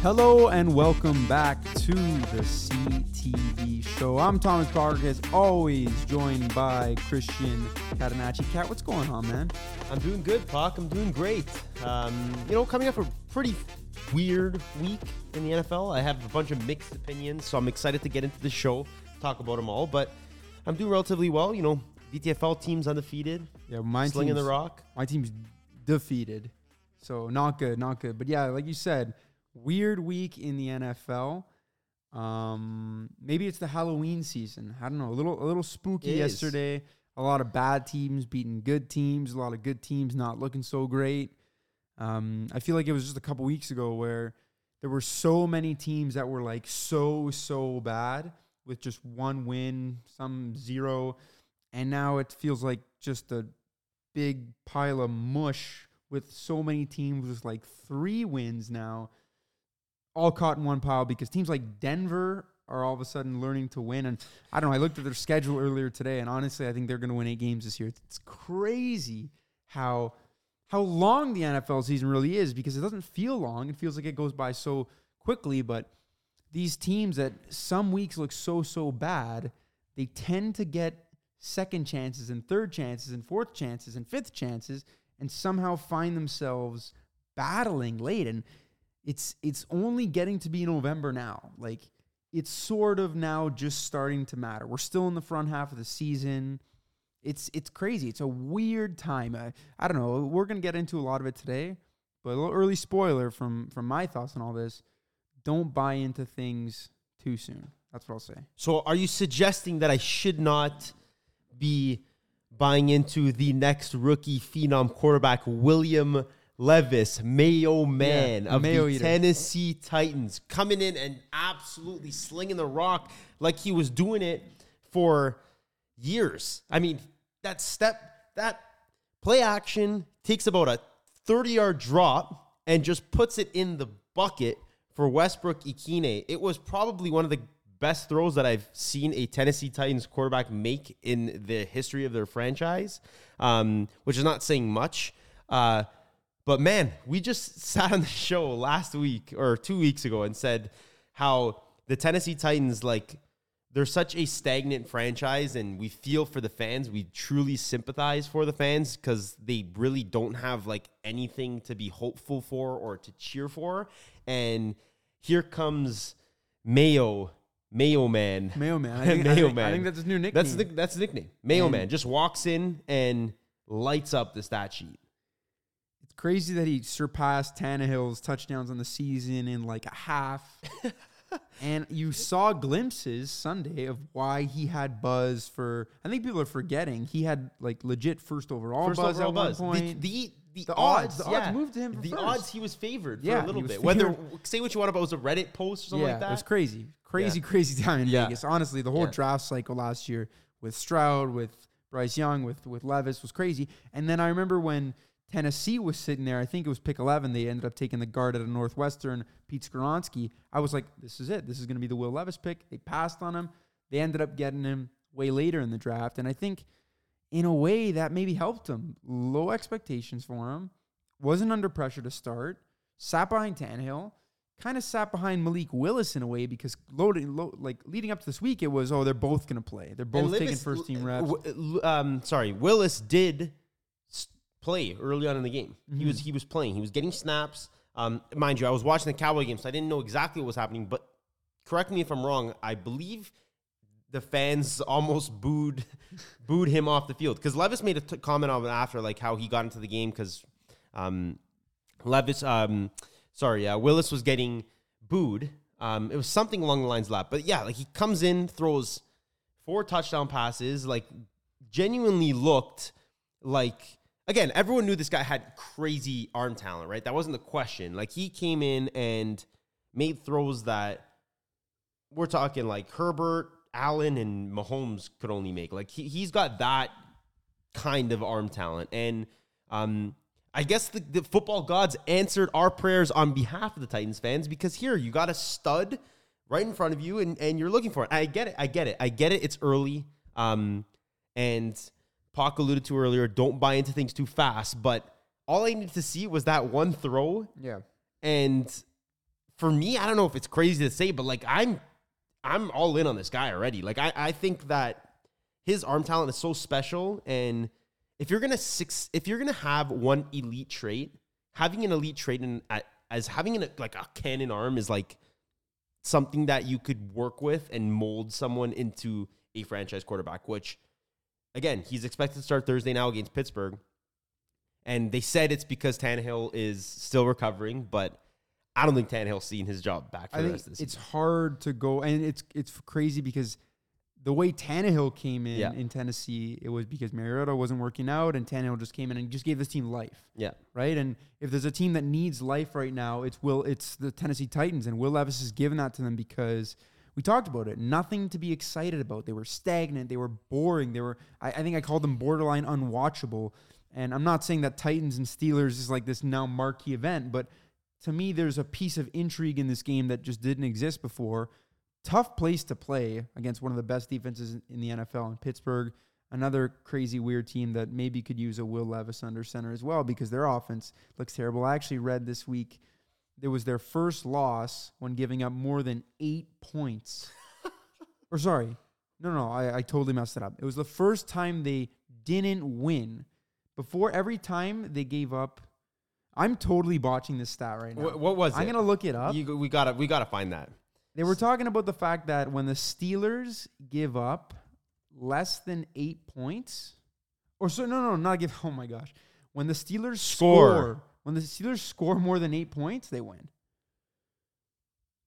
Hello and welcome back to the CTV show. I'm Thomas Park, as always, joined by Christian Catenacci. Cat, what's going on, man? I'm doing good, Puck. I'm doing great. Um, you know, coming up a pretty weird week in the NFL. I have a bunch of mixed opinions, so I'm excited to get into the show, talk about them all. But I'm doing relatively well. You know, VTFL team's undefeated, Yeah, my slinging the rock. My team's defeated, so not good, not good. But yeah, like you said, weird week in the NFL. Um, maybe it's the Halloween season. I don't know. A little, a little spooky yesterday. A lot of bad teams beating good teams. A lot of good teams not looking so great. Um, I feel like it was just a couple weeks ago where there were so many teams that were like so so bad with just one win, some zero, and now it feels like just a big pile of mush with so many teams with like three wins now, all caught in one pile because teams like Denver are all of a sudden learning to win. And I don't know, I looked at their schedule earlier today, and honestly, I think they're going to win eight games this year. It's crazy how how long the NFL season really is because it doesn't feel long. It feels like it goes by so quickly, but these teams that some weeks look so so bad, they tend to get second chances and third chances and fourth chances and fifth chances and somehow find themselves battling late and it's it's only getting to be November now. Like it's sort of now just starting to matter. We're still in the front half of the season. It's it's crazy. It's a weird time. I, I don't know. We're gonna get into a lot of it today, but a little early spoiler from from my thoughts on all this. Don't buy into things too soon. That's what I'll say. So, are you suggesting that I should not be buying into the next rookie phenom quarterback, William Levis, Mayo Man Yeah, of Mayo the eater. Tennessee Titans, coming in and absolutely slinging the rock like he was doing it for years? I mean, that step, that play action takes about a 30 yard drop and just puts it in the bucket for Westbrook Ikhine. It was probably one of the best throws that I've seen a Tennessee Titans quarterback make in the history of their franchise, um, which is not saying much. Uh, but man, we just sat on the show last week or two weeks ago and said how the Tennessee Titans, like, they're such a stagnant franchise and we feel for the fans. We truly sympathize for the fans because they really don't have like anything to be hopeful for or to cheer for. And here comes Mayo, Mayo Man. Mayo Man. I think, Mayo I think, Man. I think that's his new nickname. That's the, that's the nickname. Mayo Man just walks in and lights up the stat sheet. Crazy that he surpassed Tannehill's touchdowns on the season in like a half. and you saw glimpses Sunday of why he had buzz for. I think people are forgetting he had like legit first overall First buzz overall at one buzz. point. The, the, the, The odds, odds, the yeah. odds moved to him for The first. odds he was favored for Yeah, a little bit. Whether say what you want about it was a Reddit post or something yeah, like that. it was crazy, crazy, Yeah. crazy time in Yeah. Vegas. Honestly, the whole Yeah. draft cycle last year with Stroud, with Bryce Young, with with Levis was crazy. And then I remember when Tennessee was sitting there. I think it was pick eleven. They ended up taking the guard at a Northwestern, Pete Skoronski. I was like, this is it. This is going to be the Will Levis pick. They passed on him. They ended up getting him way later in the draft, and I think. In a way, that maybe helped him. Low expectations for him. Wasn't under pressure to start. Sat behind Tannehill kind of sat behind Malik Willis in a way because loading, lo- like leading up to this week, it was oh they're both gonna play. They're both taking first team reps. Um, sorry, Willis did play early on in the game. He was he was playing. He was getting snaps. Um, mind you, I was watching the Cowboy game, so I didn't know exactly what was happening. But correct me if I'm wrong. I believe the fans almost booed booed him off the field because Levis made a t- comment on it after, like how he got into the game because um, Levis, um, sorry, uh, Willis was getting booed. Um, it was something along the lines of that. But yeah, like he comes in, throws four touchdown passes, like genuinely looked like again, everyone knew this guy had crazy arm talent, right? That wasn't the question. Like he came in and made throws that we're talking like Herbert, Allen, and Mahomes could only make. Like he, he's got that kind of arm talent. And um, I guess the, the football gods answered our prayers on behalf of the Titans fans because here you got a stud right in front of you and, and you're looking for it. I get it. I get it. I get it. It's early. Um, and Puck alluded to earlier, don't buy into things too fast. But all I needed to see was that one throw yeah. and for me, I don't know if it's crazy to say, but like I'm I'm all in on this guy already. Like I, I think that his arm talent is so special. And if you're gonna six if you're gonna have one elite trait, having an elite trait in, at, as having an, like a cannon arm is like something that you could work with and mold someone into a franchise quarterback, which again, he's expected to start Thursday now against Pittsburgh. And they said it's because Tannehill is still recovering, but I don't think Tannehill's seen his job back for I the rest of the it's season. hard to go, and it's it's crazy because the way Tannehill came in Yeah. in Tennessee, it was because Mariota wasn't working out, and Tannehill just came in and just gave this team life, Yeah. right? And if there's a team that needs life right now, it's Will, it's the Tennessee Titans, and Will Levis has given that to them because we talked about it. Nothing to be excited about. They were stagnant. They were boring. They were. I, I think I called them borderline unwatchable. And I'm not saying that Titans and Steelers is like this now marquee event, but to me, there's a piece of intrigue in this game that just didn't exist before. Tough place to play against one of the best defenses in the NFL in Pittsburgh. Another crazy, weird team that maybe could use a Will Levis under center as well because their offense looks terrible. I actually read this week there was their first loss when giving up more than eight points. or sorry, no, no, I, I totally messed it up. It was the first time they didn't win. Before every time they gave up, I'm totally botching this stat right now. What, what was I'm it? gonna look it up. You, we gotta we gotta find that. They were talking about the fact that when the Steelers give up less than eight points, or so no, no, not give. Oh my gosh, when the Steelers Score. score, when the Steelers score more than eight points, they win.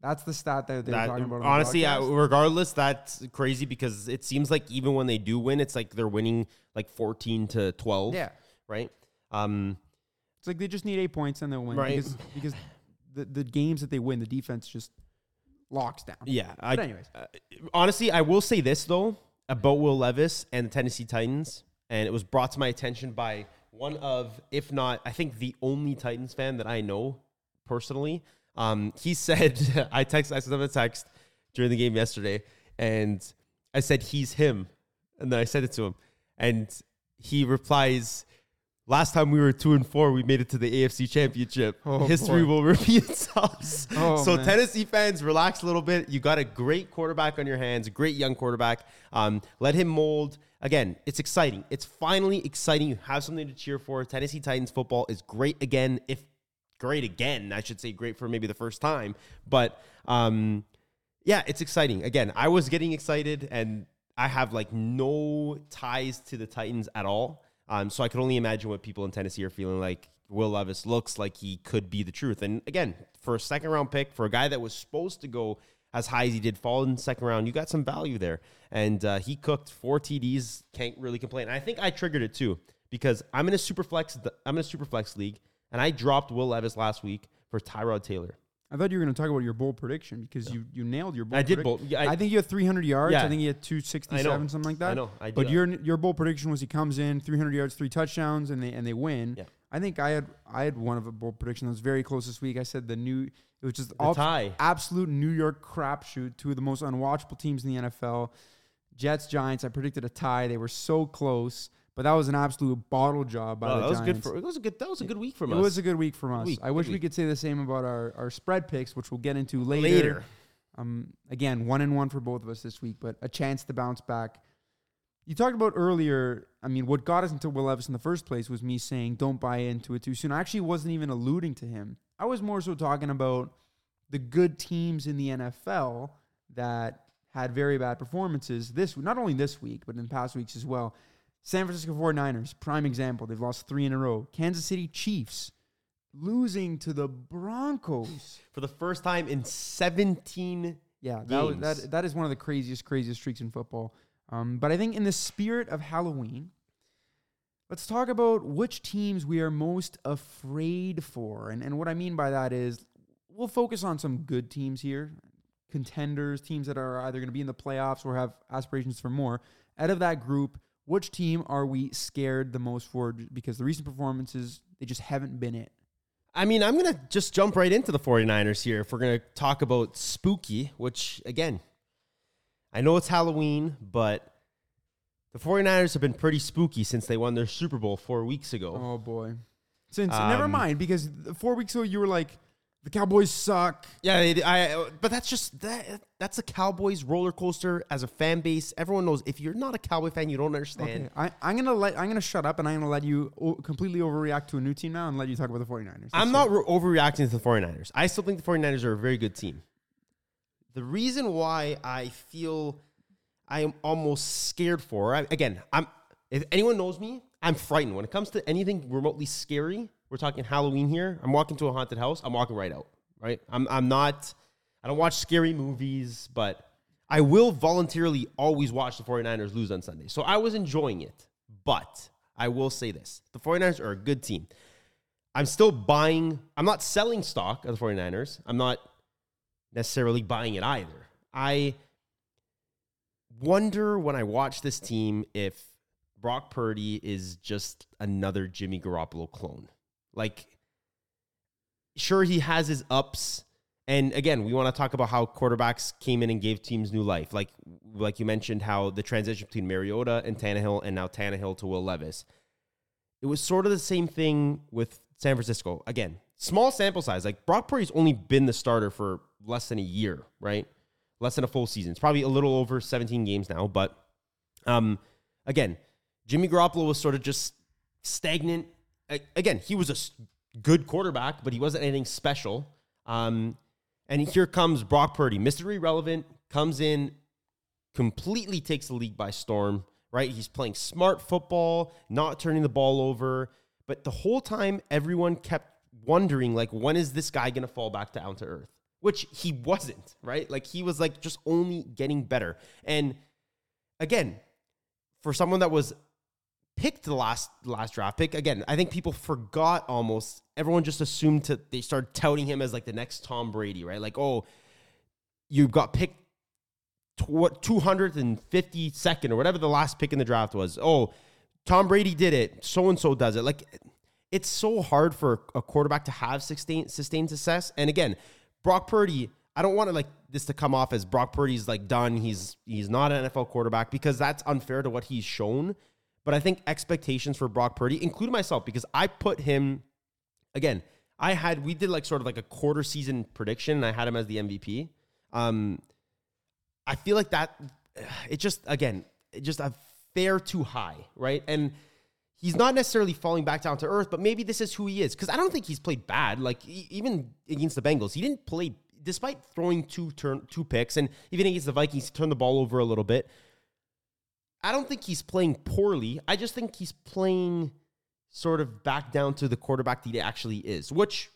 That's the stat that they were That- talking about. honestly, I, regardless, that's crazy because it seems like even when they do win, it's like they're winning like fourteen to twelve. yeah, Right. Um. it's like they just need eight points and they'll win Right. because because the the games that they win, the defense just locks down. Yeah. I, But anyways, uh, honestly, I will say this though about Will Levis and the Tennessee Titans, and it was brought to my attention by one of, if not, I think the only Titans fan that I know personally. Um, he said, I text, I sent him a text during the game yesterday, and I said he's him, and then I sent it to him, and he replies. Last time we were two and four, we made it to the AFC Championship. Oh, History boy. will repeat itself. Oh, so man. Tennessee fans, relax a little bit. You got a great quarterback on your hands, a great young quarterback. Um, let him mold. Again, it's exciting. It's finally exciting. You have something to cheer for. Tennessee Titans football is great again. If great again, I should say great for maybe the first time. But um, yeah, it's exciting. Again, I was getting excited, and I have like no ties to the Titans at all. Um, so I can only imagine what people in Tennessee are feeling like. Will Levis looks like he could be the truth. And again, for a second round pick, for a guy that was supposed to go as high as he did, fall in the second round, you got some value there. And uh, he cooked four TDs. Can't really complain. And I think I triggered it too because I'm in a super flex. I'm in a super flex league, and I dropped Will Levis last week for Tyrod Taylor. I thought you were going to talk about your bold prediction because you, you nailed your bold I did both. Yeah, I, I- think you had 300 yards. Yeah. I think you had 267, something like that. I know. I But that. your your bold prediction was he comes in 300 yards, three touchdowns, and they and they win. Yeah. I think I had I had one of a bold prediction that was very close this week. I said the new it was just the all tie. absolute New York crapshoot. Two of the most unwatchable teams in the NFL. Jets Giants. I predicted a tie. They were so close, but that was an absolute bottle job by Oh, the that was Giants. good for. It was a good. That was a good week from it us. It was a good week from us. week, I wish we week. could say the same about our, our spread picks, which we'll get into later. later. Um, again, one and one for both of us this week, but a chance to bounce back. You talked about earlier. I mean, what got us into Will Levis in the first place was me saying don't buy into it too soon. I actually wasn't even alluding to him. I was more so talking about the good teams in the NFL that had very bad performances this not only this week but in past weeks as well. San Francisco 49ers, prime example. They've lost three in a row. Kansas City Chiefs losing to the Broncos. for the first time in 17 Yeah, that, was, that that is one of the craziest, craziest streaks in football. Um, but I think in the spirit of Halloween, let's talk about which teams we are most afraid for. And and what I mean by that is we'll focus on some good teams here, contenders, teams that are either going to be in the playoffs or have aspirations for more. Out of that group, which team are we scared the most for? Because the recent performances, they just haven't been it. I mean, I'm going to just jump right into the 49ers here if we're going to talk about spooky, which again, I know it's Halloween, but the 49ers have been pretty spooky since they won their Super Bowl 4 weeks ago. Oh boy. Since never Um, mind because four weeks ago you were like, the Cowboys suck. Yeah, they, I. But that's just that. That's a Cowboys roller coaster as a fan base. Everyone knows if you're not a Cowboy fan, you don't understand. Okay, I, I'm gonna let I'm gonna shut up and I'm gonna let you o- completely overreact to a new team now and let you talk about the 49ers. I'm not re- overreacting to the 49ers. I still think the 49ers are a very good team. The reason why I feel I am almost scared for I, again, I'm if anyone knows me, I'm frightened when it comes to anything remotely scary. We're talking Halloween here. I'm walking to a haunted house. I'm walking right out. Right. I'm. I'm not. I don't watch scary movies, but I will voluntarily always watch the 49ers lose on Sunday. So I was enjoying it. But I will say this: the 49ers are a good team. I'm still buying. I'm not selling stock of the 49ers. I'm not necessarily buying it either. I wonder when I watch this team if Brock Purdy is just another Jimmy Garoppolo clone. Like, sure, he has his ups. And again, we want to talk about how quarterbacks came in and gave teams new life. Like, like you mentioned, how the transition between Mariota and Tannehill, and now Tannehill to Will Levis. It was sort of the same thing with San Francisco. Again, small sample size. Like Brock Purdy's only been the starter for less than a year, right? Less than a full season. It's probably a little over 17 games now, but um, again, Jimmy Garoppolo was sort of just stagnant. Again, he was a good quarterback, but he wasn't anything special. Um, and here comes Brock Purdy, mystery relevant, comes in, completely takes the league by storm, right? He's playing smart football, not turning the ball over. But the whole time, everyone kept wondering, like, when is this guy going to fall back down to earth? Which he wasn't, right? Like, he was like just only getting better. And again, for someone that was picked the last last draft pick. Again i think people forgot almost everyone just assumed to they started touting him as like the next tom brady right? Like oh you've got picked tw- 252nd or whatever the last pick in the draft was. Oh tom brady did it. So and so does it. Like it's so hard for a quarterback to have sustained sustained success. And again brock purdy i don't want to like this to come off as brock purdy's like done. He's he's not an nfl quarterback because that's unfair to what he's shown but I think expectations for Brock Purdy, including myself, because I put him again. I had we did like sort of like a quarter season prediction, and I had him as the MVP. Um, I feel like that it just again it just a fair too high, right? And he's not necessarily falling back down to earth, but maybe this is who he is because I don't think he's played bad. Like even against the Bengals, he didn't play despite throwing two turn two picks, and even against the Vikings, he turned the ball over a little bit. I don't think he's playing poorly. I just think he's playing sort of back down to the quarterback that he actually is, which,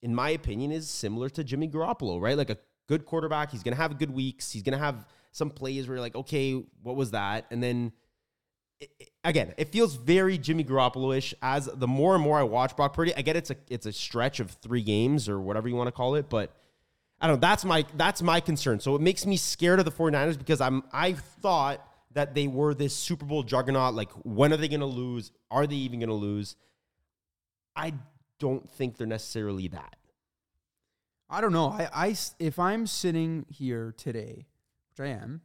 in my opinion, is similar to Jimmy Garoppolo, right? Like a good quarterback. He's going to have good weeks. He's going to have some plays where you're like, okay, what was that? And then it, again, it feels very Jimmy Garoppolo ish. As the more and more I watch Brock Purdy, I get it's a it's a stretch of three games or whatever you want to call it, but I don't know. That's my that's my concern. So it makes me scared of the 49ers because I'm I thought that they were this Super Bowl juggernaut. Like, when are they going to lose? Are they even going to lose? I don't think they're necessarily that. I don't know. I, if I'm sitting here today, which I am,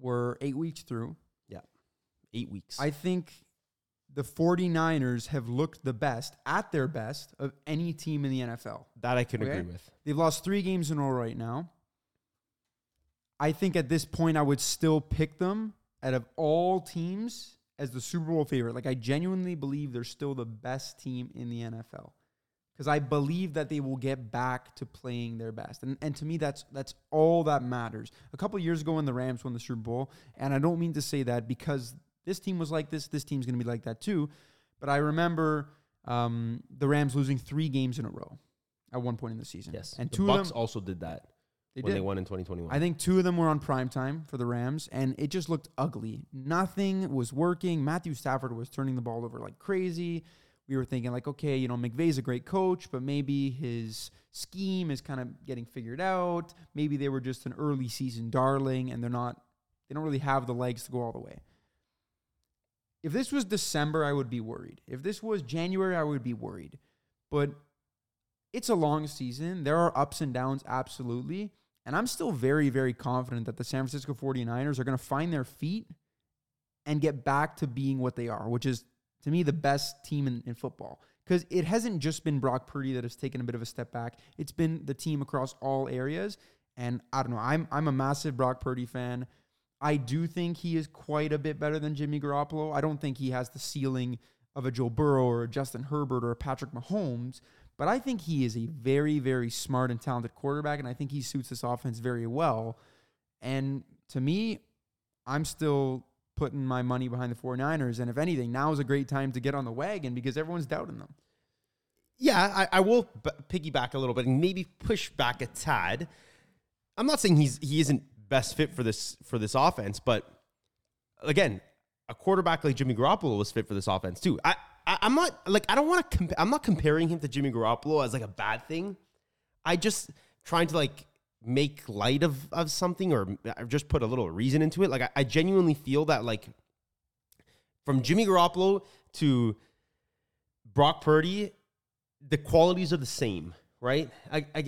we're eight weeks through. Yeah. Eight weeks. I think the 49ers have looked the best at their best of any team in the NFL. that I can Okay. agree with. They've lost three games in a row right now. I think at this point, I would still pick them out of all teams as the Super Bowl favorite. Like, I genuinely believe they're still the best team in the NFL because I believe that they will get back to playing their best. And, and to me, that's that's all that matters. A couple years ago, when the Rams won the Super Bowl, and I don't mean to say that because this team was like this, this team's going to be like that too. But I remember um, the Rams losing three games in a row at one point in the season. Yes. and the two Bucks of them also did that they when did. they won in 2021. I think two of them were on prime time for the Rams, and it just looked ugly. Nothing was working. Matthew Stafford was turning the ball over like crazy. We were thinking like, okay, you know, McVay's a great coach, but maybe his scheme is kind of getting figured out. Maybe they were just an early season darling, and they're not. They don't really have the legs to go all the way. If this was December, I would be worried. If this was January, I would be worried. But it's a long season. There are ups and downs, absolutely. And I'm still very, very confident that the San Francisco 49ers are going to find their feet and get back to being what they are, which is, to me, the best team in, in football. because it hasn't just been Brock Purdy that has taken a bit of a step back. It's been the team across all areas. And I don't know. I'm I'm a massive Brock Purdy fan. I do think he is quite a bit better than Jimmy Garoppolo. I don't think he has the ceiling of a Joe Burrow or a Justin Herbert or a Patrick Mahomes, but I think he is a very, very smart and talented quarterback, and I think he suits this offense very well. And to me, I'm still putting my money behind the 49ers. And if anything, now is a great time to get on the wagon because everyone's doubting them. Yeah, I, I will b- piggyback a little bit and maybe push back a tad. I'm not saying he's he isn't best fit for this for this offense, but again, a quarterback like Jimmy Garoppolo was fit for this offense too. I, I am not like I don't want to. Comp- I'm not comparing him to Jimmy Garoppolo as like a bad thing. I just trying to like make light of of something or uh, just put a little reason into it. Like I, I genuinely feel that like from Jimmy Garoppolo to Brock Purdy, the qualities are the same, right? I, I,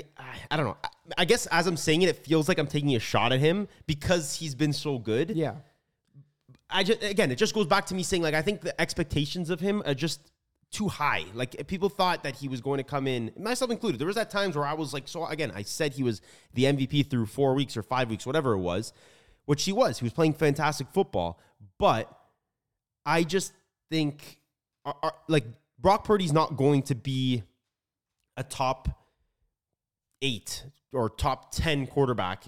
I don't know. I, I guess as I'm saying it, it feels like I'm taking a shot at him because he's been so good. Yeah. I just again, it just goes back to me saying like I think the expectations of him are just too high. Like people thought that he was going to come in, myself included. There was at times where I was like, so again, I said he was the MVP through four weeks or five weeks, whatever it was, which he was. He was playing fantastic football, but I just think like Brock Purdy's not going to be a top eight or top ten quarterback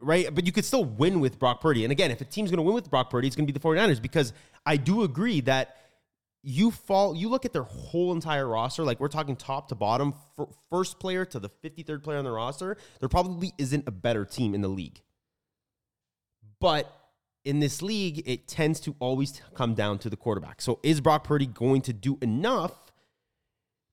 right? But you could still win with Brock Purdy. And again, if a team's going to win with Brock Purdy, it's going to be the 49ers because I do agree that you fall you look at their whole entire roster like we're talking top to bottom first player to the 53rd player on the roster there probably isn't a better team in the league but in this league it tends to always come down to the quarterback so is brock purdy going to do enough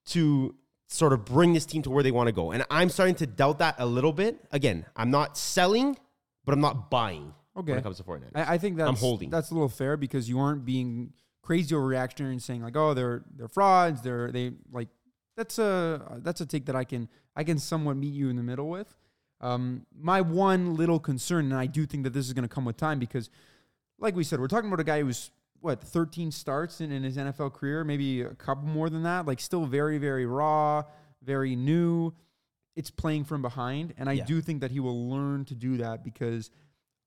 to sort of bring this team to where they want to go. And I'm starting to doubt that a little bit. Again, I'm not selling, but I'm not buying okay. when it comes to Fortnite. I, I think that's I'm holding. That's a little fair because you aren't being crazy overreactionary and saying like, oh, they're they're frauds. They're they like that's a that's a take that I can I can somewhat meet you in the middle with. Um, my one little concern, and I do think that this is going to come with time because, like we said, we're talking about a guy who's what 13 starts in, in his NFL career, maybe a couple more than that. Like still very very raw, very new. It's playing from behind, and I yeah. do think that he will learn to do that because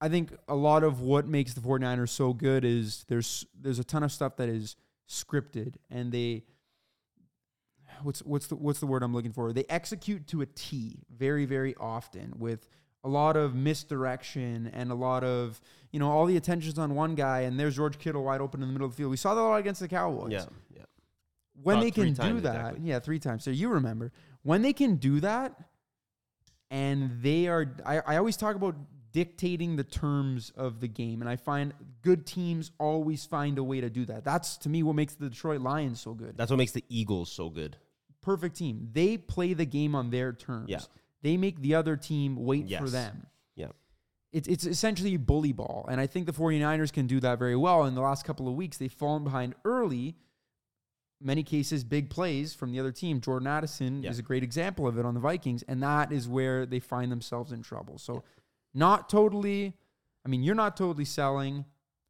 I think a lot of what makes the 49ers so good is there's there's a ton of stuff that is scripted and they what's what's the what's the word I'm looking for? They execute to a T very very often with a lot of misdirection and a lot of you know all the attention's on one guy and there's George Kittle wide open in the middle of the field. We saw that a lot against the Cowboys. Yeah, yeah. When they can do that, exactly. yeah, three times. So you remember when they can do that, and they are. I, I always talk about dictating the terms of the game, and I find good teams always find a way to do that. That's to me what makes the Detroit Lions so good. That's what makes the Eagles so good. Perfect team. They play the game on their terms. Yeah. They make the other team wait yes. for them. Yeah. It's, it's essentially bully ball. And I think the 49ers can do that very well. In the last couple of weeks, they've fallen behind early. Many cases, big plays from the other team. Jordan Addison yeah. is a great example of it on the Vikings. And that is where they find themselves in trouble. So, not totally, I mean, you're not totally selling.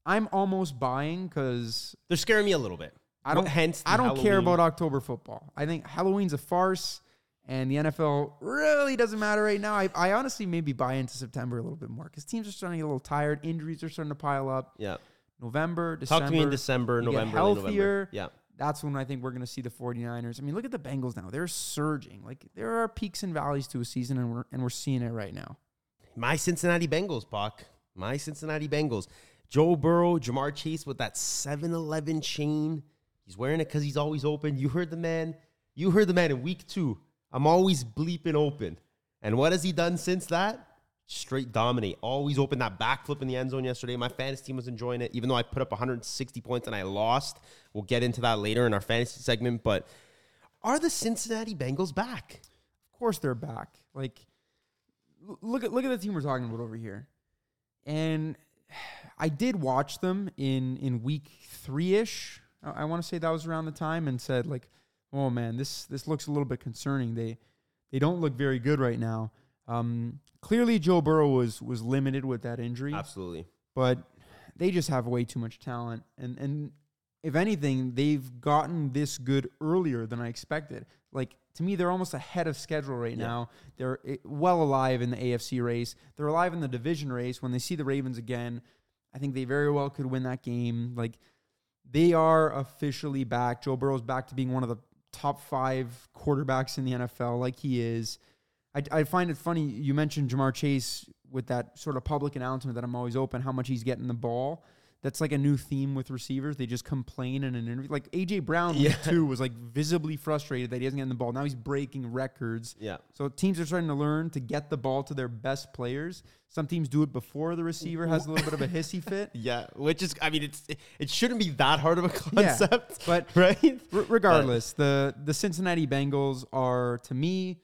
I'm almost buying because they're scaring me a little bit. I don't. Hence, I don't Halloween. care about October football. I think Halloween's a farce and the NFL really doesn't matter right now. I, I honestly maybe buy into September a little bit more because teams are starting to get a little tired. Injuries are starting to pile up. Yeah. November, December. Talk to me in December, November. healthier. November. Yeah. That's when I think we're going to see the 49ers. I mean, look at the Bengals now. They're surging. Like there are peaks and valleys to a season, and we're and we're seeing it right now. My Cincinnati Bengals, Buck. My Cincinnati Bengals. Joe Burrow, Ja'Marr Chase with that 7-Eleven chain. He's wearing it because he's always open. You heard the man. You heard the man in week two I'm always bleeping open. And what has he done since that? Straight dominate. Always open that backflip in the end zone yesterday. My fantasy team was enjoying it, even though I put up 160 points and I lost. We'll get into that later in our fantasy segment. But are the Cincinnati Bengals back? Of course they're back. Like, look at look at the team we're talking about over here. And I did watch them in in week three ish. I, I want to say that was around the time, and said like, oh man, this this looks a little bit concerning. They they don't look very good right now. Um, clearly, Joe Burrow was was limited with that injury. Absolutely, but they just have way too much talent, and and if anything, they've gotten this good earlier than I expected. Like to me, they're almost ahead of schedule right Yeah. now. They're eh, well alive in the AFC race. They're alive in the division race. When they see the Ravens again, I think they very well could win that game. Like they are officially back. Joe Burrow's back to being one of the top five quarterbacks in the NFL, like he is. I, I find it funny. You mentioned Ja'Marr Chase with that sort of public announcement that I'm always open, how much he's getting the ball. That's like a new theme with receivers. They just complain in an interview. Like AJ Brown, Yeah. two, was like visibly frustrated that he hasn't getting the ball. Now he's breaking records. Yeah. So teams are starting to learn to get the ball to their best players. Some teams do it before the receiver has a little bit of a hissy fit. Yeah, which is, I mean, it's it shouldn't be that hard of a Yeah, concept, but right? R- regardless, the the Cincinnati Bengals are to me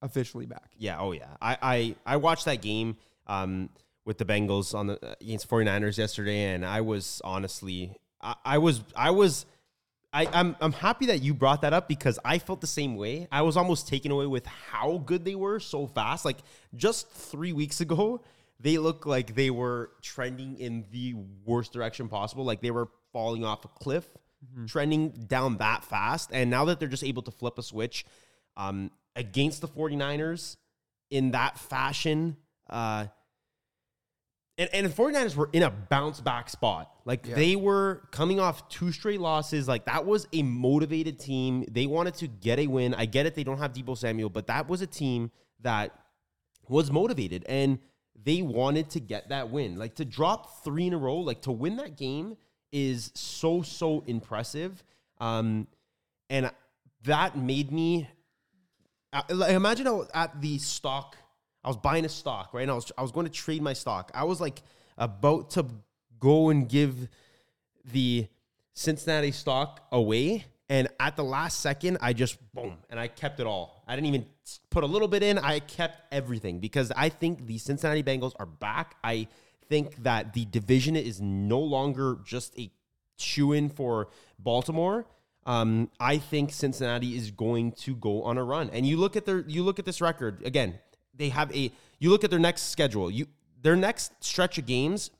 officially back. Yeah, oh yeah. I I, I watched that game um, with the Bengals on the against 49ers yesterday, and I was honestly, I, I was I was. I, I'm I'm happy that you brought that up because I felt the same way. I was almost taken away with how good they were so fast. Like just three weeks ago, they looked like they were trending in the worst direction possible. Like they were falling off a cliff, trending down that fast. And now that they're just able to flip a switch um, against the 49ers in that fashion, uh, and, and the 49ers were in a bounce back spot. Like Yeah. they were coming off two straight losses. Like that was a motivated team. They wanted to get a win. I get it. They don't have Deebo Samuel, but that was a team that was motivated and they wanted to get that win. Like to drop three in a row, like to win that game is so, so impressive. Um, and that made me imagine I was at the stock. I was buying a stock, right? And I was I was going to trade my stock. I was like about to go and give the Cincinnati stock away, and at the last second, I just boom, and I kept it all. I didn't even put a little bit in. I kept everything because I think the Cincinnati Bengals are back. I think that the division is no longer just a shoe in for Baltimore. Um, I think Cincinnati is going to go on a run. And you look at their you look at this record again. They have a you look at their next schedule. You their next stretch of games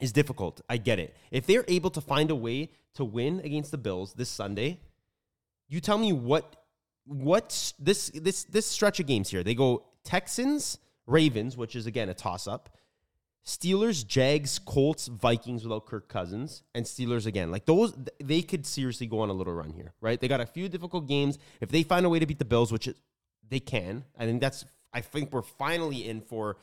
is difficult. I get it. If they're able to find a way to win against the Bills this Sunday, you tell me what what this this this stretch of games here. They go Texans, Ravens, which is again a toss up. Steelers, Jags, Colts, Vikings without Kirk Cousins, and Steelers again. Like those, they could seriously go on a little run here, right? They got a few difficult games. If they find a way to beat the Bills, which is, they can, I think that's. I think we're finally in for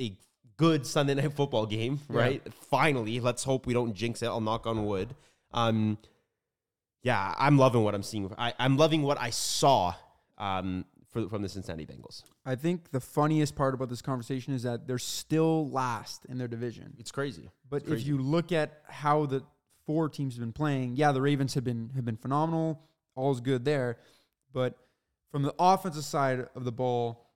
a good Sunday night football game, Yeah. right? Finally, let's hope we don't jinx it. I'll knock on wood. Um, yeah, I'm loving what I'm seeing. I, I'm loving what I saw um, for, from the Cincinnati Bengals. I think the funniest part about this conversation is that they're still last in their division. It's crazy. But if crazy. you look at how the four teams have been playing, yeah, the Ravens have been have been phenomenal. All's good there. But from the offensive side of the ball,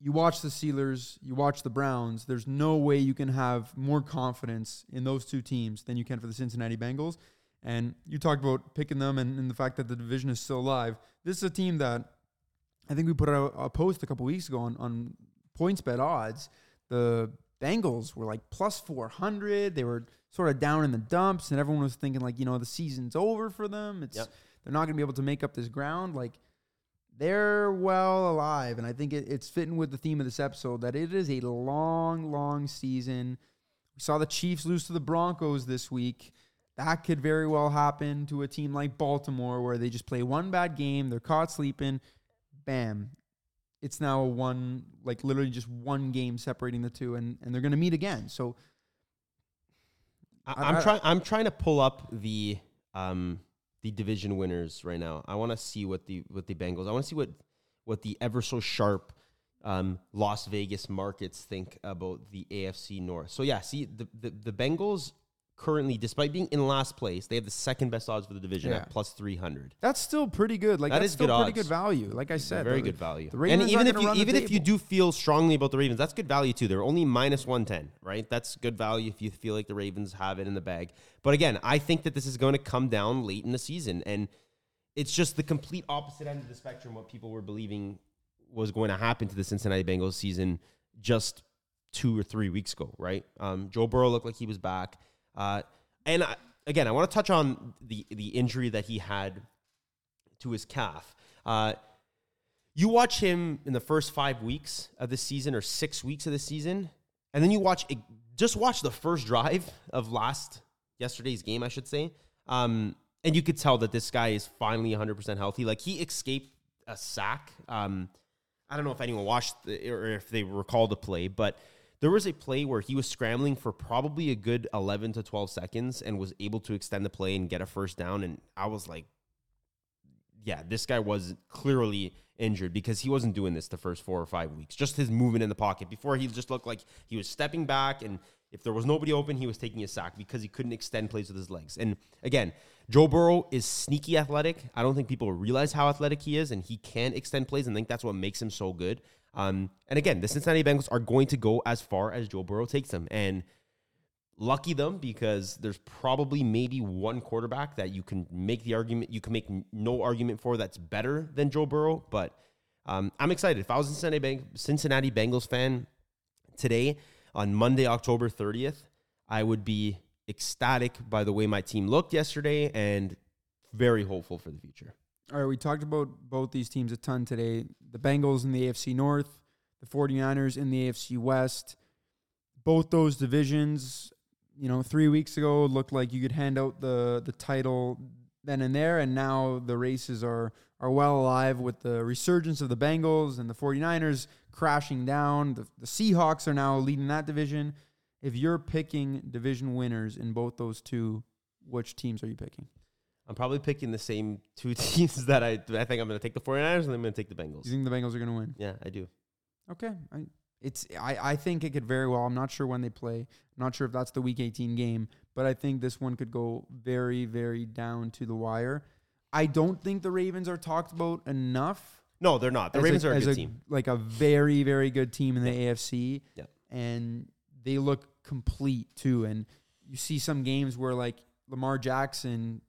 you watch the Steelers, you watch the Browns, there's no way you can have more confidence in those two teams than you can for the Cincinnati Bengals. And you talked about picking them and, and the fact that the division is still alive. This is a team that I think we put out a post a couple weeks ago on, on PointsBet odds. The Bengals were like plus 400. They were sort of down in the dumps, and everyone was thinking, like, you know, the season's over for them. It's Yep. They're not going to be able to make up this ground. Like, they're well alive. And I think it, it's fitting with the theme of this episode that it is a long, long season. We saw the Chiefs lose to the Broncos this week. That could very well happen to a team like Baltimore where they just play one bad game, they're caught sleeping, bam. It's now a one, like literally just one game separating the two, and, and they're going to meet again. So I, I- trying. I'm trying to pull up the um the division winners right now. I want to see what the what the Bengals. I want to see what what the ever so sharp um, Las Vegas markets think about the AFC North. So yeah, see the, the the Bengals currently, despite being in last place, they have the second best odds for the division Yeah. at plus three hundred. that's still pretty good. Like That that's is still good pretty odds. good value. Like I said, very the- good value. and even if you even if you do feel strongly about the Ravens, that's good value too. They're only minus one ten, right? That's good value if you feel like the Ravens have it in the bag. But again, I think that this is going to come down late in the season, and it's just the complete opposite end of the spectrum. What people were believing was going to happen to the Cincinnati Bengals season just two or three weeks ago, right? Um, Joe Burrow looked like he was back, uh, and I, again, I want to touch on the the injury that he had to his calf. Uh, you watch him in the first five weeks of the season or six weeks of the season, and then you watch just watch the first drive of last yesterday's game, I should say. Um, and you could tell that this guy is finally 100% healthy. Like he escaped a sack. Um, I don't know if anyone watched the, or if they recall the play, but there was a play where he was scrambling for probably a good 11 to 12 seconds and was able to extend the play and get a first down. And I was like, yeah, this guy was clearly injured because he wasn't doing this the first four or five weeks. Just his movement in the pocket. Before he just looked like he was stepping back and if there was nobody open, he was taking a sack because he couldn't extend plays with his legs. And again, Joe Burrow is sneaky athletic. I don't think people realize how athletic he is, and he can extend plays, and I think that's what makes him so good. Um, and again, the Cincinnati Bengals are going to go as far as Joe Burrow takes them. And lucky them because there's probably maybe one quarterback that you can make the argument, you can make no argument for that's better than Joe Burrow. But um, I'm excited. If I was a Cincinnati, Cincinnati Bengals fan today, on Monday, October 30th, I would be ecstatic by the way my team looked yesterday and very hopeful for the future. All right, we talked about both these teams a ton today. The Bengals in the AFC North, the 49ers in the AFC West. Both those divisions, you know, 3 weeks ago looked like you could hand out the the title then and there and now the races are are well alive with the resurgence of the Bengals and the 49ers crashing down. The, the Seahawks are now leading that division. If you're picking division winners in both those two, which teams are you picking? I'm probably picking the same two teams that I I think I'm going to take the 49ers and I'm going to take the Bengals. You think the Bengals are going to win? Yeah, I do. Okay. I, it's I, I think it could very well. I'm not sure when they play. I'm not sure if that's the week 18 game, but I think this one could go very very down to the wire. I don't think the Ravens are talked about enough. No, they're not. The Ravens a, are a good a, team. Like a very, very good team in the yeah. AFC. Yeah. And they look complete too. And you see some games where like Lamar Jackson,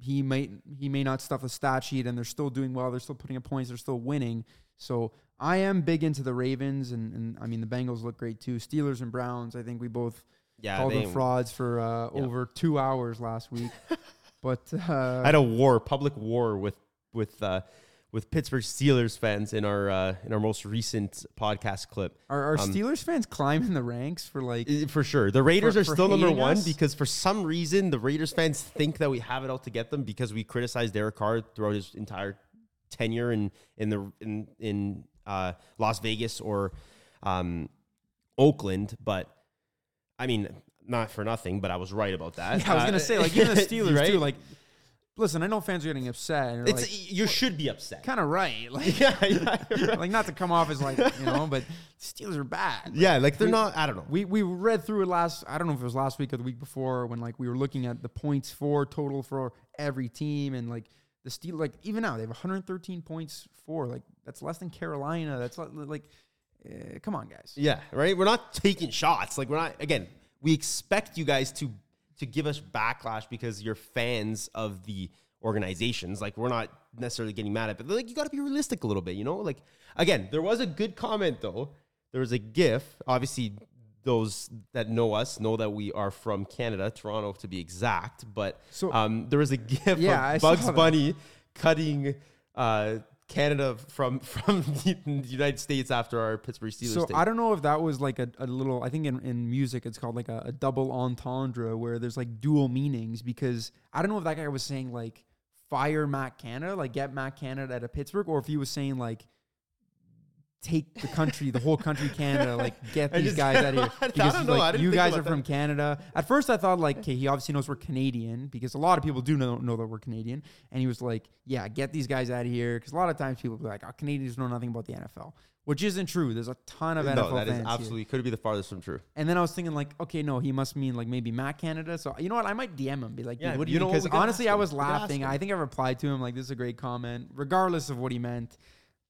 he might he may not stuff a stat sheet and they're still doing well. They're still putting up points. They're still winning. So I am big into the Ravens and, and I mean the Bengals look great too. Steelers and Browns, I think we both yeah, called them frauds for uh, yeah. over two hours last week. But uh, I had a war, public war with with uh, with Pittsburgh Steelers fans in our uh, in our most recent podcast clip. Are, are um, Steelers fans climbing the ranks for like for sure? The Raiders for, are still number one us? because for some reason the Raiders fans think that we have it out to get them because we criticized Derek Carr throughout his entire tenure in in the in in uh, Las Vegas or um, Oakland. But I mean, not for nothing, but I was right about that. Yeah, I was gonna say like even the Steelers right? too. Like, listen, I know fans are getting upset. And it's like, you should be upset. Kind of right. Like, yeah, yeah right. like not to come off as like you know, but Steelers are bad. Like, yeah, like they're we, not. I don't know. We we read through it last. I don't know if it was last week or the week before when like we were looking at the points for total for every team and like the Steel like even now they have 113 points for like that's less than Carolina. That's like. like uh, come on, guys. Yeah, right. We're not taking shots. Like we're not. Again, we expect you guys to to give us backlash because you're fans of the organizations. Like we're not necessarily getting mad at, it, but like you got to be realistic a little bit, you know. Like again, there was a good comment though. There was a GIF. Obviously, those that know us know that we are from Canada, Toronto to be exact. But so, um, there was a GIF yeah, of Bugs Bunny cutting uh, Canada from from the United States after our Pittsburgh Steelers. So I don't know if that was like a, a little. I think in, in music it's called like a, a, double entendre where there's like dual meanings because I don't know if that guy was saying like fire Matt Canada, like get Matt Canada out of Pittsburgh, or if he was saying like take the country, the whole country, Canada, like get these guys out of here. Because like, you guys are that. from Canada. At first, I thought like, okay, he obviously knows we're Canadian because a lot of people do know, know that we're Canadian. And he was like, yeah, get these guys out of here. Because a lot of times people be like, oh, Canadians know nothing about the NFL, which isn't true. There's a ton of no, NFL that fans. is absolutely here. could be the farthest from true. And then I was thinking like, okay, no, he must mean like maybe Matt Canada. So you know what? I might DM him, be like, yeah, what do you, you know? Because honestly, I was laughing. I think I replied to him like, this is a great comment, regardless of what he meant.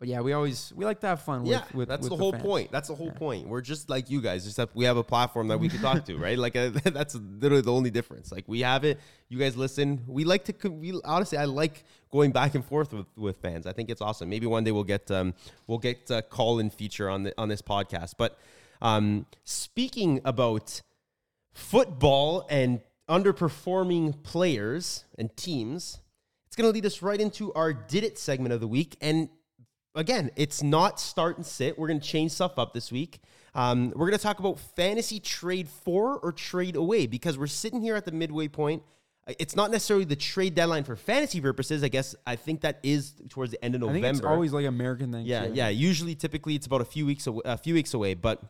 But yeah, we always we like to have fun. With, yeah, with, that's with the, the whole fans. point. That's the whole yeah. point. We're just like you guys, except we have a platform that we can talk to, right? Like a, that's literally the only difference. Like we have it, you guys listen. We like to. We honestly, I like going back and forth with, with fans. I think it's awesome. Maybe one day we'll get um we'll get a call in feature on the on this podcast. But um speaking about football and underperforming players and teams, it's going to lead us right into our Did It segment of the week. And again, it's not start and sit. We're going to change stuff up this week. Um, we're going to talk about fantasy trade for or trade away because we're sitting here at the midway point. Uh, It's not necessarily the trade deadline for fantasy purposes. I guess I think that is towards the end of I November. think it's always like American thing. Yeah, yeah. Usually, typically, it's about a few weeks away, a few weeks away. But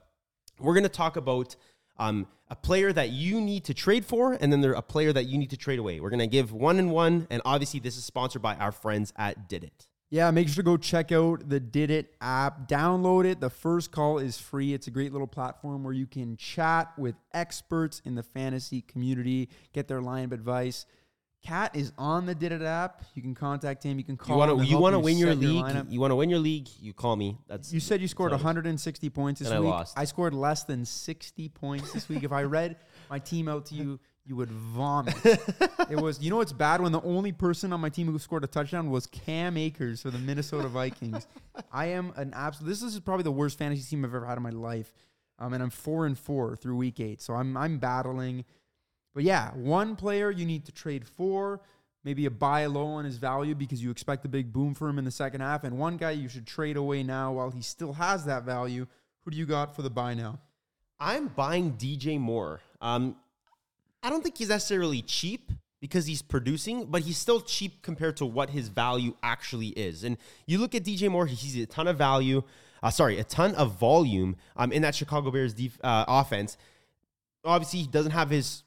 we're going to talk about um, a player that you need to trade for, and then there a player that you need to trade away. We're going to give one and one, and obviously, this is sponsored by our friends at Did It. Yeah, make sure to go check out the Did It app. Download it. The first call is free. It's a great little platform where you can chat with experts in the fantasy community, get their line of advice. Kat is on the Did It app. You can contact him. You can call You want to you want to win your league. lineup. you want to win your league. You call me. That's You said you scored how it is. 160 points this And I week. lost. I scored less than 60 points this week. if I read my team out to you, you would vomit. it was, you know, it's bad when the only person on my team who scored a touchdown was Cam Akers for the Minnesota Vikings. I am an absolute. This is probably the worst fantasy team I've ever had in my life, um, and I'm four and four through week eight. So I'm I'm battling. But yeah, one player you need to trade for. Maybe a buy low on his value because you expect a big boom for him in the second half. And one guy you should trade away now while he still has that value. Who do you got for the buy now? I'm buying DJ Moore. Um, I don't think he's necessarily cheap because he's producing, but he's still cheap compared to what his value actually is. And you look at DJ Moore; he sees a ton of value. Uh, sorry, a ton of volume um, in that Chicago Bears def- uh, offense. Obviously, he doesn't have his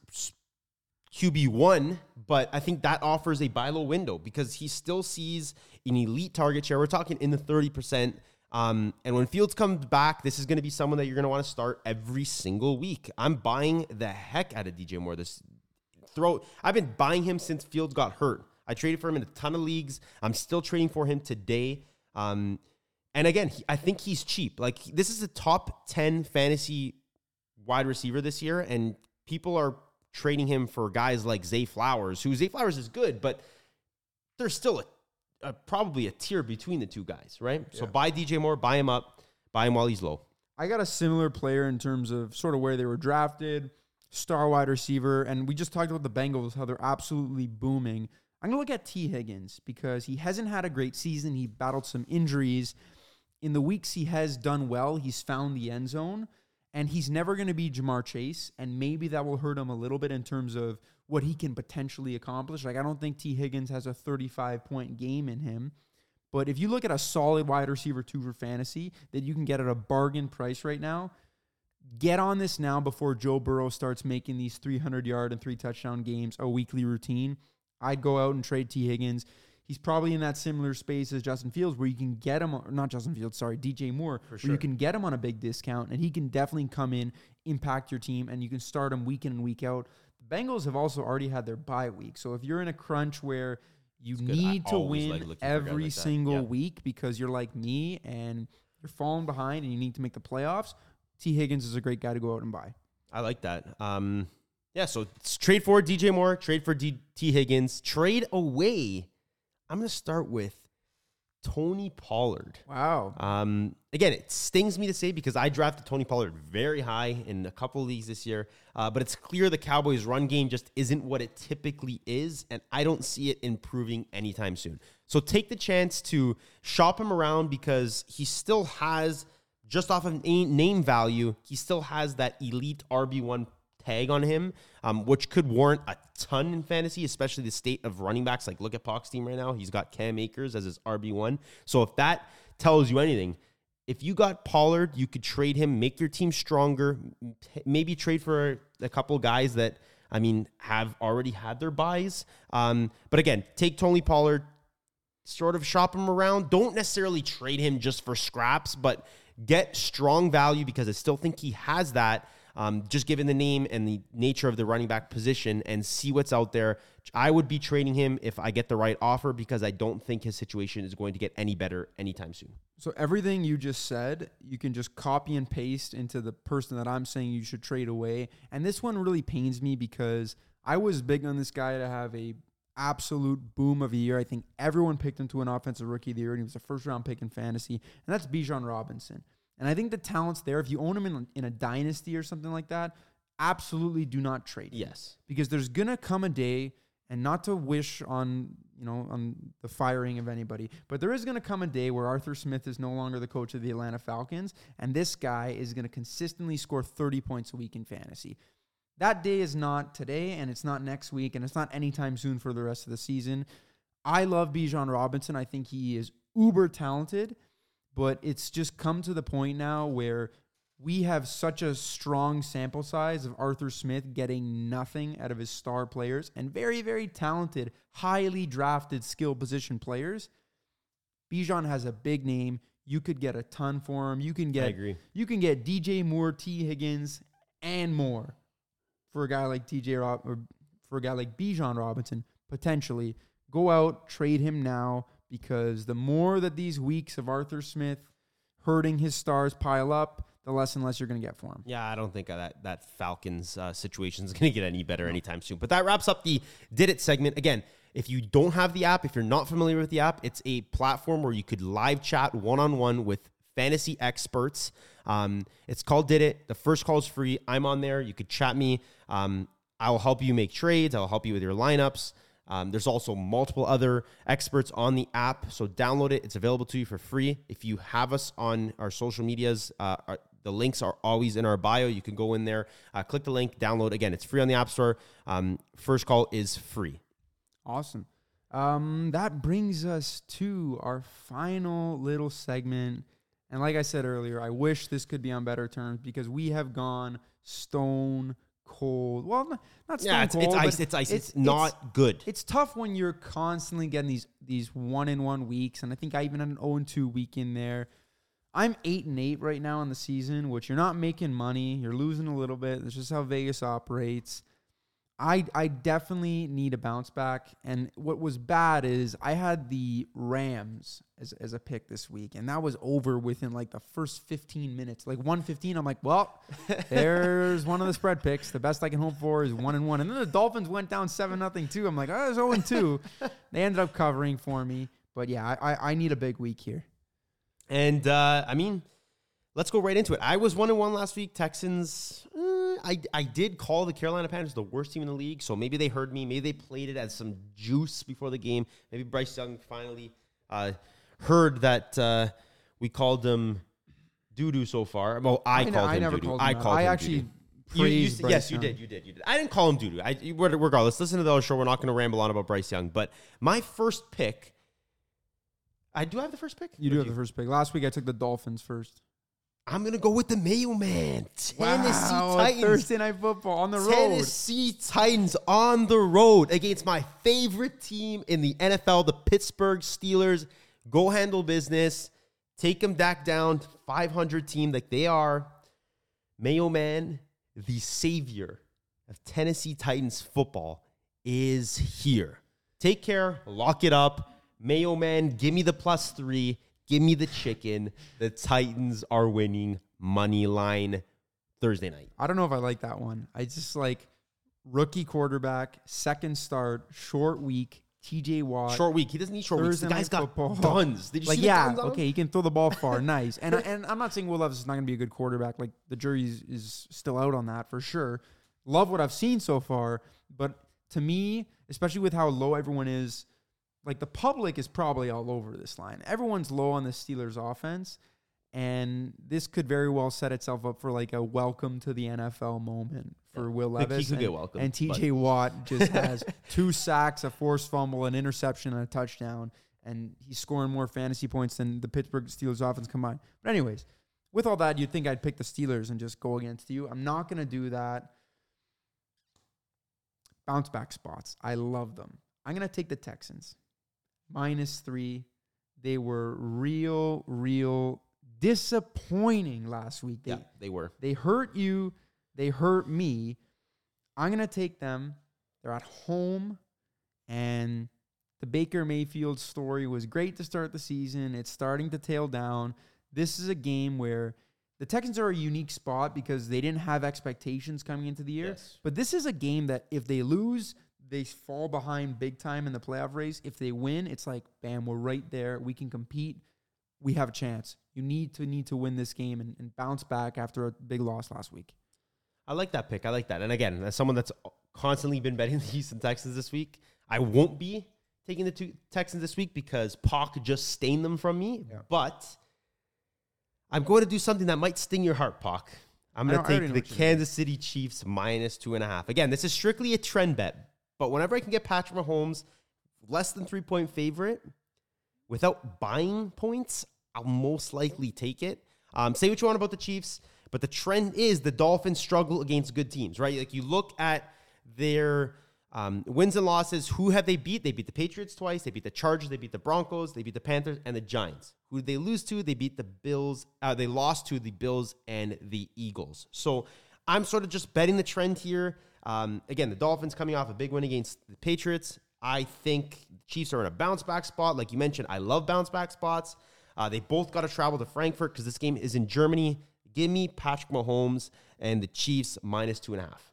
QB one, but I think that offers a buy low window because he still sees an elite target share. We're talking in the thirty percent. Um, and when Fields comes back, this is going to be someone that you're going to want to start every single week. I'm buying the heck out of DJ Moore. This throw, I've been buying him since Fields got hurt. I traded for him in a ton of leagues. I'm still trading for him today. Um, and again, he, I think he's cheap. Like this is a top ten fantasy wide receiver this year, and people are trading him for guys like Zay Flowers, who Zay Flowers is good, but there's still a, a probably a tier between the two guys, right? So buy DJ Moore, buy him up, buy him while he's low. I got a similar player in terms of sort of where they were drafted, star wide receiver, and we just talked about the Bengals, how they're absolutely booming. I'm going to look at Tee Higgins because he hasn't had a great season. He battled some injuries. In the weeks he has done well, he's found the end zone, and he's never going to be Ja'Marr Chase, and maybe that will hurt him a little bit in terms of what he can potentially accomplish. Like, I don't think Tee Higgins has a 35 point game in him. But if you look at a solid wide receiver two for fantasy that you can get at a bargain price right now, get on this now before Joe Burrow starts making these 300 yard and three touchdown games a weekly routine. I'd go out and trade Tee Higgins. He's probably in that similar space as Justin Fields, where you can get him, or not Justin Fields, sorry, DJ Moore, where sure. you can get him on a big discount, and he can definitely come in, impact your team, and you can start him week in and week out. The Bengals have also already had their bye week, so if you're in a crunch where you. Need to win like looking for guys every like single Yeah. week because you're like me and you're falling behind and you need to make the playoffs, Tee Higgins is a great guy to go out and buy. I like that. Um, yeah, so trade for DJ Moore, trade for D- Tee Higgins, trade away. I'm going to start with Tony Pollard. Wow. Um, again, it stings me to say because I drafted Tony Pollard very high in a couple of leagues this year, uh, but it's clear the Cowboys' run game just isn't what it typically is, and I don't see it improving anytime soon. So take the chance to shop him around because he still has, just off of name value, he still has that elite RB1 tag on him, um, which could warrant a ton in fantasy, especially the state of running backs. Like, look at Puck's team right now. He's got Cam Akers as his RB1. So, if that tells you anything, if you got Pollard, you could trade him, make your team stronger, maybe trade for a couple guys that, I mean, have already had their buys. Um, but again, take Tony Pollard, sort of shop him around. Don't necessarily trade him just for scraps, but get strong value because I still think he has that. Um, just given the name and the nature of the running back position and see what's out there. I would be trading him if I get the right offer because I don't think his situation is going to get any better anytime soon. So everything you just said, you can just copy and paste into the person that I'm saying you should trade away. And this one really pains me because I was big on this guy to have a absolute boom of a year. I think everyone picked him to an offensive rookie of the year, and he was a first round pick in fantasy, and that's Bijan Robinson. And I think the talent's there. If you own him in, in a dynasty or something like that, absolutely do not trade. him. Yes. because there's gonna come a day, and not to wish on you know on the firing of anybody, but there is gonna come a day where Arthur Smith is no longer the coach of the Atlanta Falcons, and this guy is gonna consistently score 30 points a week in fantasy. That day is not today, and it's not next week, and it's not anytime soon for the rest of the season. I love Bijan Robinson. I think he is uber talented, but it's just come to the point now where we have such a strong sample size of Arthur Smith getting nothing out of his star players and very, very talented, highly drafted skill position players. Bijan has a big name. You could get a ton for him. You can get I agree. you can get DJ Moore, Tee Higgins, and more for a guy like TJ Rob or for a guy like Bijan Robinson potentially. Go out, trade him now because the more that these weeks of Arthur Smith hurting his stars pile up, the less and less you're going to get for him. Yeah, I don't think that that Falcons uh, situation is going to get any better anytime soon. But that wraps up the did it segment. Again, if you don't have the app, if you're not familiar with the app, it's a platform where you could live chat one on one with fantasy experts. Um, it's called Did It. The first call is free. I'm on there. You could chat me. Um, I will help you make trades. I'll help you with your lineups. Um, there's also multiple other experts on the app, so download it. It's available to you for free. If you have us on our social medias, uh, our, the links are always in our bio. You can go in there, uh, click the link, download. Again, it's free on the App Store. Um, first call is free. Awesome. Um, that brings us to our final little segment. And like I said earlier, I wish this could be on better terms because we have gone stone cold. Well, n- not stone Yeah, it's, cold. it's ice. It's ice. It's, not good. It's tough when you're constantly getting these these one in one weeks, and I think I even had an 0 and 2 week in there. I'm eight and eight right now in the season, which you're not making money. You're losing a little bit. That's just how Vegas operates. I I definitely need a bounce back. And what was bad is I had the Rams as, as a pick this week, and that was over within like the first 15 minutes. Like 115, I'm like, well, there's one of the spread picks. The best I can hope for is one and one. And then the Dolphins went down seven nothing too. I'm like, oh, it's 0 and two. they ended up covering for me. But yeah, I, I, I need a big week here. And uh, I mean, let's go right into it. I was one and one last week. Texans. I I did call the Carolina Panthers the worst team in the league, so maybe they heard me. Maybe they played it as some juice before the game. Maybe Bryce Young finally uh, heard that uh, we called them doo doo so far. Well, I, ne- called I him never doo-doo. called him I called I him actually doo-doo. You, you, Bryce yes, you Young. did. You did. You did. I didn't call him doo doo. I you- regardless. Listen to the other show. We're not going to ramble on about Bryce Young, but my first pick. I do have the first pick. You Or do have the first pick. Last week I took the Dolphins first. I'm gonna go with the mailman. Tennessee Wow, Titans. Thursday night football on the road. Tennessee Titans on the road against my favorite team in the NFL, the Pittsburgh Steelers. Go handle business. Take them back down. 500 team like they are. Mailman, the savior of Tennessee Titans football, is here. Take care. Lock it up. Mayo Man, give me the plus three. Give me the chicken. The Titans are winning money line Thursday night. I don't know if I like that one. I just like rookie quarterback, second start, short week, TJ Watt. Short week. He doesn't need short weeks. The guy's got football. guns. Did you like see the yeah, guns on him? okay, he can throw the ball far, nice. And I- and I'm not saying Will Levis is not going to be a good quarterback. Like the jury is still out on that for sure. Love what I've seen so far, but to me, especially with how low everyone is, like the public is probably all over this line. Everyone's low on the Steelers offense, and this could very well set itself up for like a welcome to the NFL moment for Will Think he Levis. could and, get welcomed, and TJ Watt just has two sacks, a forced fumble, an interception, and a touchdown, and he's scoring more fantasy points than the Pittsburgh Steelers offense combined. But anyways, with all that, you'd think I'd pick the Steelers and just go against you. I'm not gonna do that. Bounce back spots. I love them. I'm gonna take the Texans. Minus three. They were real, real disappointing last week. They Yeah, they were. they hurt you. They hurt me. I'm going to take them. They're at home. And the Baker Mayfield story was great to start the season. It's starting to tail down. This is a game where the Texans are a unique spot because they didn't have expectations coming into the year. Yes. But this is a game that if they lose, they fall behind big time in the playoff race. If they win, it's like, bam, we're right there. We can compete. We have a chance. You need to need to win this game and, and bounce back after a big loss last week. I like that pick. I like that. And again, as someone that's constantly been betting the Houston Texans this week, I won't be taking the two Texans this week because Puck just stained them from me. Yeah. But I'm going to do something that might sting your heart, Puck. I'm going to take the Kansas City Chiefs minus two and a half. Again, this is strictly a trend bet, but whenever I can get Patrick Mahomes less than three point favorite without buying points, I'll most likely take it. Um, say what you want about the Chiefs, but the trend is the Dolphins struggle against good teams, right? Like you look at their um, wins and losses. Who have they beat? They beat the Patriots twice. They beat the Chargers. They beat the Broncos. They beat the Panthers and the Giants. Who did they lose to? They beat the Bills. Uh, they lost to the Bills and the Eagles. So I'm sort of just betting the trend here. Um, again, the Dolphins coming off a big win against the Patriots. I think the Chiefs are in a bounce back spot. Like you mentioned, I love bounce back spots. Uh, they both got to travel to Frankfurt because this game is in Germany. Give me Patrick Mahomes and the Chiefs minus two and a half.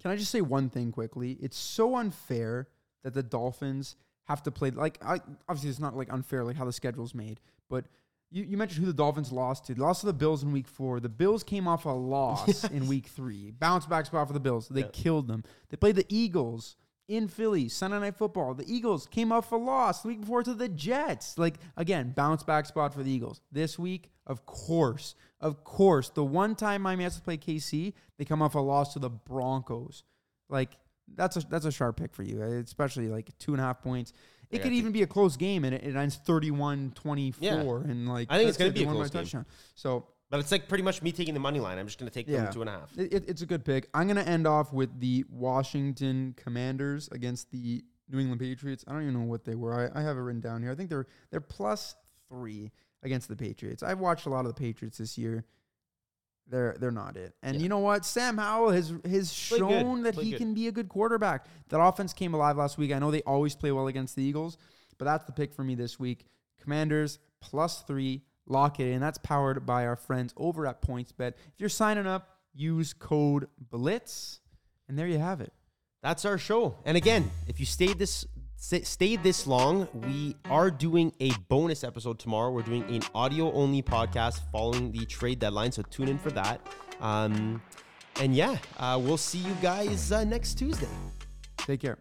Can I just say one thing quickly? It's so unfair that the Dolphins have to play. Like, I, obviously, it's not like unfair, like how the schedule's made. But you, you mentioned who the Dolphins lost to. They lost to the Bills in Week Four. The Bills came off a loss in Week Three. Bounce back spot for the Bills. They killed them. They played the Eagles in Philly Sunday Night Football. The Eagles came off a loss the week before to the Jets. Like again, bounce back spot for the Eagles. This week, of course, of course, the one time Miami has to play KC, they come off a loss to the Broncos. Like that's a that's a sharp pick for you, especially like two and a half points. It Yeah, could even be a close game and it, it ends 31-24 Yeah. and like I think it's gonna be they a close game. touchdown. So But it's like pretty much me taking the money line. I'm just going to take them two and a half. it, it- it's a good pick. I'm gonna end off with the Washington Commanders against the New England Patriots. I don't even know what they were. I, I have it written down here. I think they're they're plus three against the Patriots. I've watched a lot of the Patriots this year. They're they're not it. And Yeah. you know what? Sam Howell has has Played good. shown that Played he good. can be a good quarterback. That offense came alive last week. I know they always play well against the Eagles, but that's the pick for me this week. Commanders plus three. Lock it in. That's powered by our friends over at PointsBet. If you're signing up, use code BLITZ, and there you have it. That's our show. And again, if you stayed this stayed this long, we are doing a bonus episode tomorrow. We're doing an audio only podcast following the trade deadline, so tune in for that. Um, and yeah, uh, we'll see you guys uh, next Tuesday. Take care.